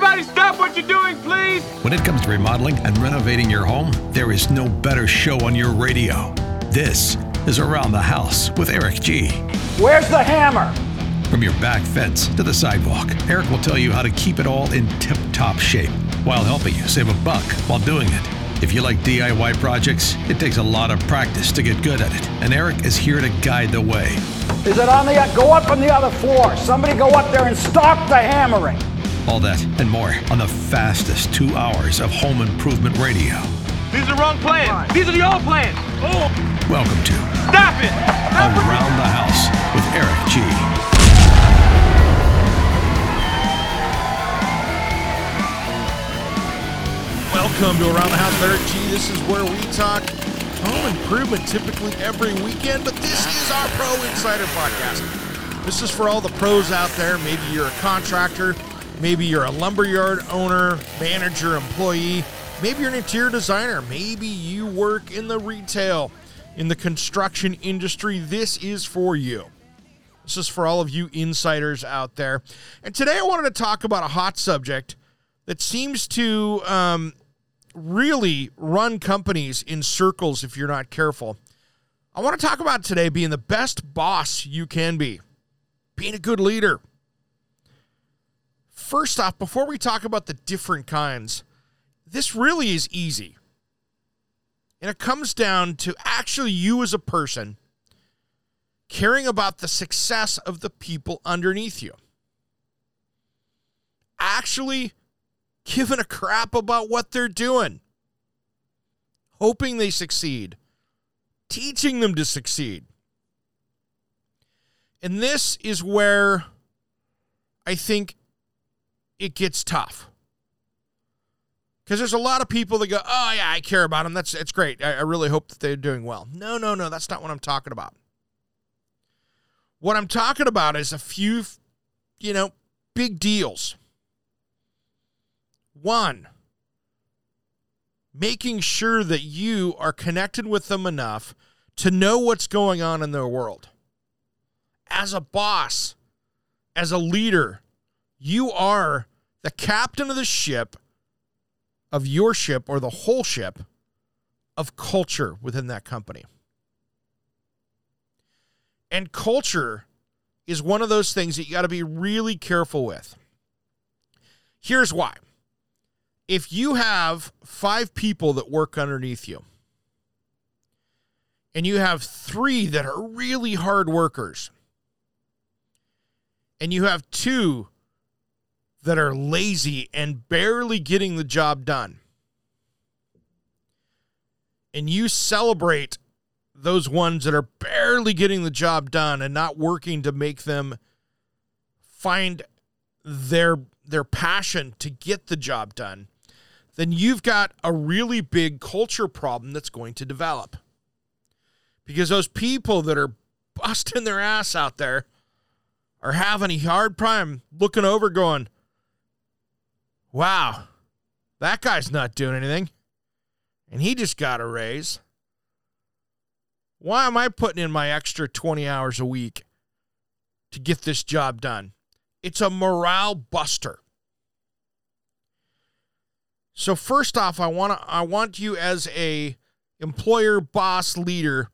Everybody stop what you're doing, please! When it comes to remodeling and renovating your home, there is no better show on your radio. This is Around the House with Eric G. Where's the hammer? From your back fence to the sidewalk, Eric will tell you how to keep it all in tip top shape while helping you save a buck while doing it. If you like DIY projects, it takes a lot of practice to get good at it, and Eric is here to guide the way. Is it on the go up on the other floor? Somebody go up there and stop the hammering. All that and more on the fastest two hours of home improvement radio. These are the wrong plans. These are the old plans. Oh, Welcome to stop it! Stop it! Around the House with Eric G. Welcome to Around the House with Eric G. This is where we talk home improvement typically every weekend, but this is our Pro Insider podcast. This is for all the pros out there. Maybe you're a contractor, maybe you're a lumberyard owner, manager, employee, maybe you're an interior designer, maybe you work in the retail, in the construction industry. This is for you. This is for all of you insiders out there. And today I wanted to talk about a hot subject that seems to um, really run companies in circles if you're not careful. I want to talk about today being the best boss you can be, being a good leader. First off, before we talk about the different kinds, this really is easy. And it comes down to actually you as a person caring about the success of the people underneath you. Actually giving a crap about what they're doing, hoping they succeed, teaching them to succeed. And this is where I think it gets tough. Because there's a lot of people that go, oh, yeah, I care about them. That's, it's great. I, I really hope that they're doing well. No, no, no. That's not what I'm talking about. What I'm talking about is a few, you know, big deals. One, making sure that you are connected with them enough to know what's going on in their world. As a boss, as a leader, you are the captain of the ship, of your ship or the whole ship of culture within that company. And culture is one of those things that you got to be really careful with. Here's why. If you have five people that work underneath you, and you have three that are really hard workers, and you have two that are lazy and barely getting the job done, and you celebrate those ones that are barely getting the job done and not working to make them find their their passion to get the job done, then you've got a really big culture problem that's going to develop. Because those people that are busting their ass out there are having a hard time looking over going, wow, that guy's not doing anything. And he just got a raise. Why am I putting in my extra 20 hours a week to get this job done? It's a morale buster. So first off, I want to I want you as a employer boss leader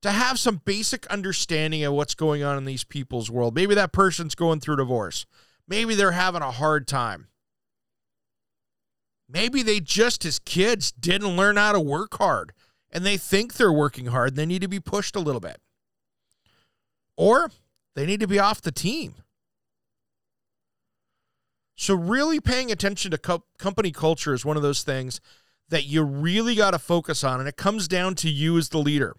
to have some basic understanding of what's going on in these people's world. Maybe that person's going through divorce. Maybe they're having a hard time. Maybe they just as kids didn't learn how to work hard and they think they're working hard and they need to be pushed a little bit. Or they need to be off the team. So, really paying attention to co- company culture is one of those things that you really got to focus on, and it comes down to you as the leader.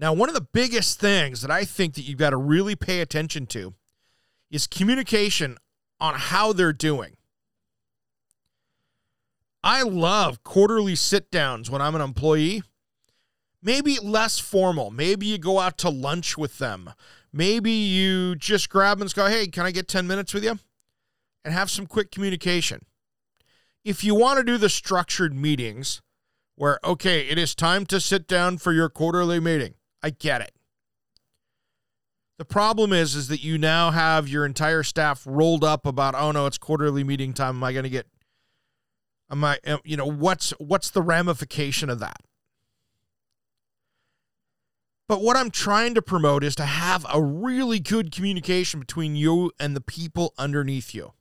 Now, one of the biggest things that I think that you've got to really pay attention to is communication on how they're doing. I love quarterly sit downs when I'm an employee. Maybe less formal. Maybe you go out to lunch with them. Maybe you just grab them and go, hey, can I get 10 minutes with you? And have some quick communication. If you want to do the structured meetings where, okay, it is time to sit down for your quarterly meeting, I get it. The problem is is that you now have your entire staff rolled up about oh no it's quarterly meeting time am I going to get am I you know what's what's the ramification of that? But what I'm trying to promote is to have a really good communication between you and the people underneath you.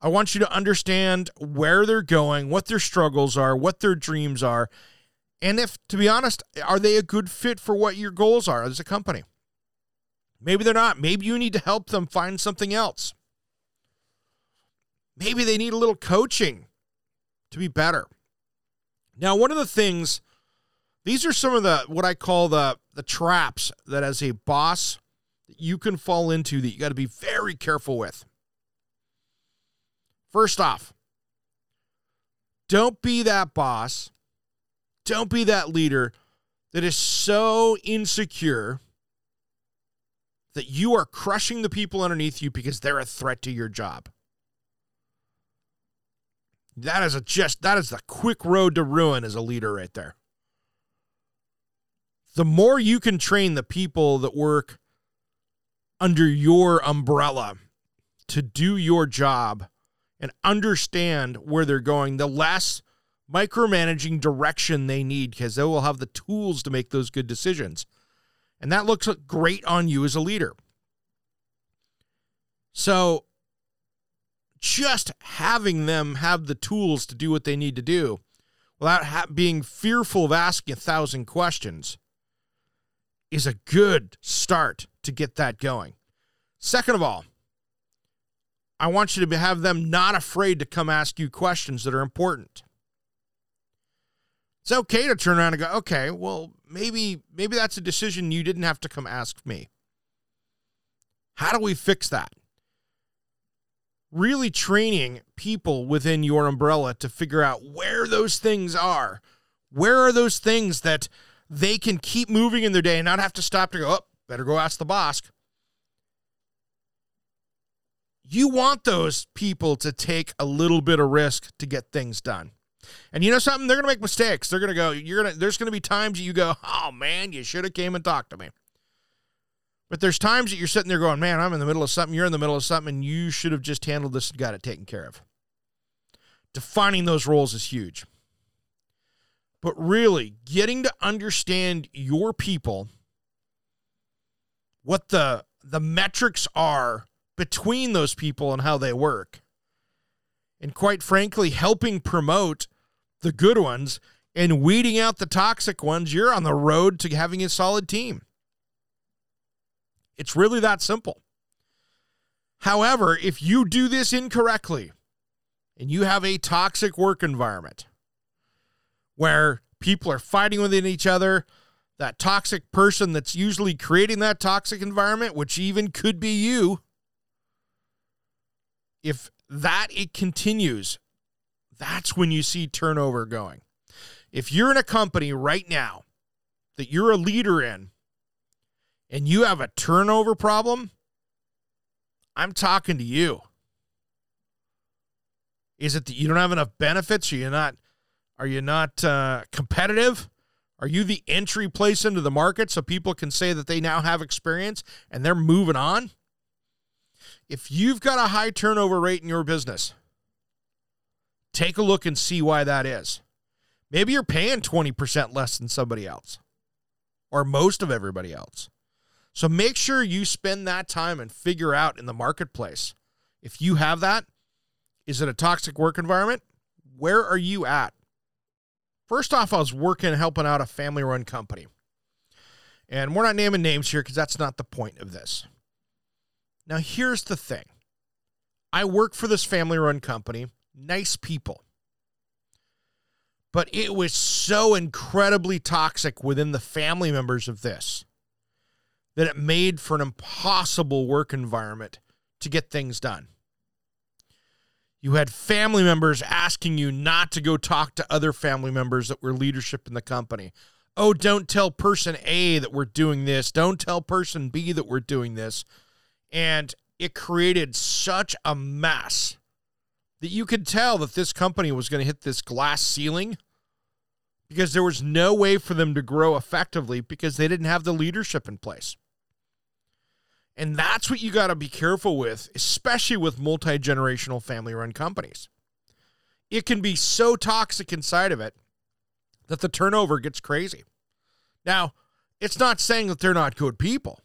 I want you to understand where they're going, what their struggles are, what their dreams are, and if, to be honest, are they a good fit for what your goals are as a company? Maybe they're not. Maybe you need to help them find something else. Maybe they need a little coaching to be better. Now, one of the things these are some of the what I call the the traps that as a boss you can fall into that you got to be very careful with. First off, don't be that boss. Don't be that leader that is so insecure that you are crushing the people underneath you because they're a threat to your job. That is a just that is the quick road to ruin as a leader right there the more you can train the people that work under your umbrella to do your job and understand where they're going, the less micromanaging direction they need because they will have the tools to make those good decisions. And that looks great on you as a leader. So, just having them have the tools to do what they need to do without ha- being fearful of asking a thousand questions is a good start to get that going. Second of all, I want you to have them not afraid to come ask you questions that are important. It's okay to turn around and go, okay, well, maybe maybe that's a decision you didn't have to come ask me. How do we fix that? Really training people within your umbrella to figure out where those things are. Where are those things that they can keep moving in their day and not have to stop to go, oh, better go ask the boss. You want those people to take a little bit of risk to get things done. And you know something? They're gonna make mistakes. They're gonna go, you're gonna there's gonna be times you go, oh man, you should have came and talked to me. But there's times that you're sitting there going, man, I'm in the middle of something, you're in the middle of something, and you should have just handled this and got it taken care of. Defining those roles is huge but really getting to understand your people, what the the metrics are between those people and how they work. And quite frankly, helping promote the good ones and weeding out the toxic ones, you're on the road to having a solid team. It's really that simple. However, if you do this incorrectly and you have a toxic work environment, where people are fighting within each other. That toxic person that's usually creating that toxic environment, which even could be you, if that it continues, that's when you see turnover going. If you're in a company right now that you're a leader in and you have a turnover problem, I'm talking to you. Is it that you don't have enough benefits or you're not are you not uh, competitive? Are you the entry place into the market so people can say that they now have experience and they're moving on? If you've got a high turnover rate in your business, take a look and see why that is. Maybe you're paying 20% less than somebody else or most of everybody else. So make sure you spend that time and figure out in the marketplace. If you have that, is it a toxic work environment? Where are you at? First off, I was working helping out a family run company. And we're not naming names here because that's not the point of this. Now, here's the thing I work for this family run company, nice people. But it was so incredibly toxic within the family members of this that it made for an impossible work environment to get things done. You had family members asking you not to go talk to other family members that were leadership in the company. Oh, don't tell person A that we're doing this. Don't tell person B that we're doing this. And it created such a mess that you could tell that this company was going to hit this glass ceiling because there was no way for them to grow effectively because they didn't have the leadership in place. And that's what you got to be careful with, especially with multi generational family run companies. It can be so toxic inside of it that the turnover gets crazy. Now, it's not saying that they're not good people,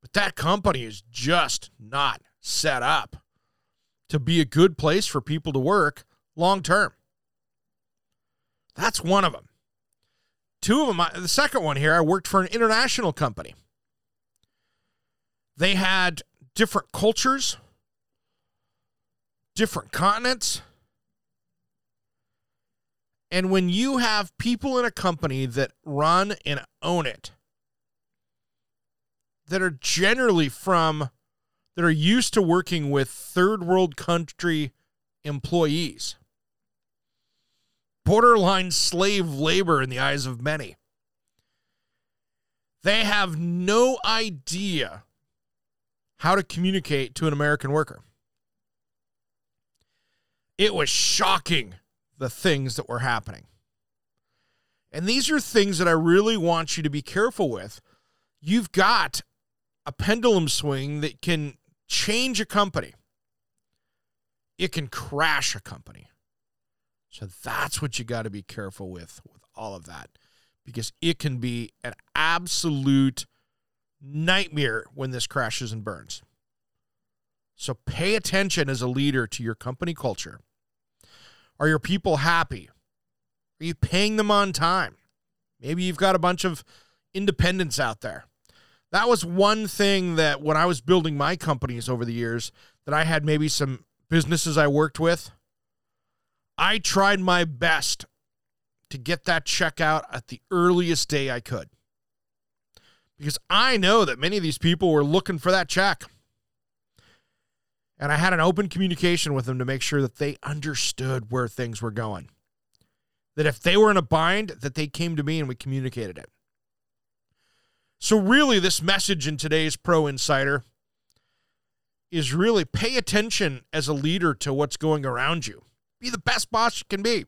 but that company is just not set up to be a good place for people to work long term. That's one of them. Two of them, the second one here, I worked for an international company. They had different cultures, different continents. And when you have people in a company that run and own it, that are generally from, that are used to working with third world country employees, borderline slave labor in the eyes of many, they have no idea how to communicate to an American worker. It was shocking the things that were happening. And these are things that I really want you to be careful with. You've got a pendulum swing that can change a company, it can crash a company. So that's what you got to be careful with, with all of that, because it can be an absolute nightmare when this crashes and burns. So pay attention as a leader to your company culture. Are your people happy? Are you paying them on time? Maybe you've got a bunch of independents out there. That was one thing that when I was building my companies over the years, that I had maybe some businesses I worked with. I tried my best to get that check out at the earliest day I could because I know that many of these people were looking for that check. And I had an open communication with them to make sure that they understood where things were going. That if they were in a bind, that they came to me and we communicated it. So really this message in today's Pro Insider is really pay attention as a leader to what's going around you. Be the best boss you can be.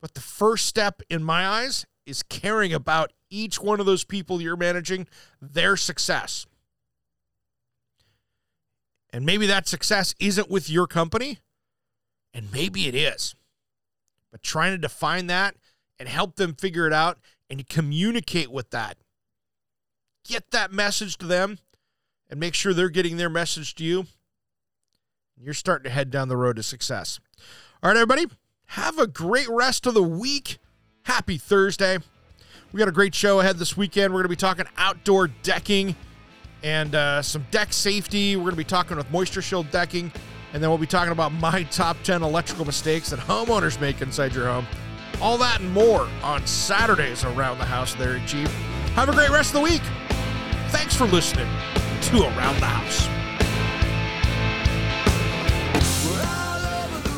But the first step in my eyes is caring about each one of those people you're managing, their success. And maybe that success isn't with your company, and maybe it is. But trying to define that and help them figure it out and communicate with that. Get that message to them and make sure they're getting their message to you. You're starting to head down the road to success. All right, everybody, have a great rest of the week. Happy Thursday. We got a great show ahead this weekend. We're going to be talking outdoor decking and uh, some deck safety. We're going to be talking with Moisture Shield decking. And then we'll be talking about my top 10 electrical mistakes that homeowners make inside your home. All that and more on Saturdays around the house Eric G. Have a great rest of the week. Thanks for listening to Around the House.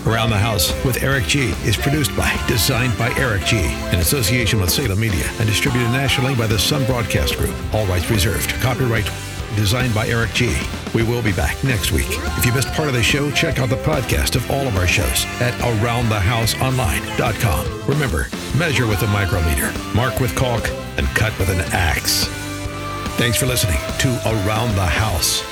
Around the House with Eric G is produced by, designed by Eric G, in association with Salem Media, and distributed nationally by the Sun Broadcast Group. All rights reserved. Copyright designed by Eric G. We will be back next week. If you missed part of the show, check out the podcast of all of our shows at AroundTheHouseOnline.com. Remember, measure with a micrometer, mark with caulk, and cut with an axe. Thanks for listening to Around the House.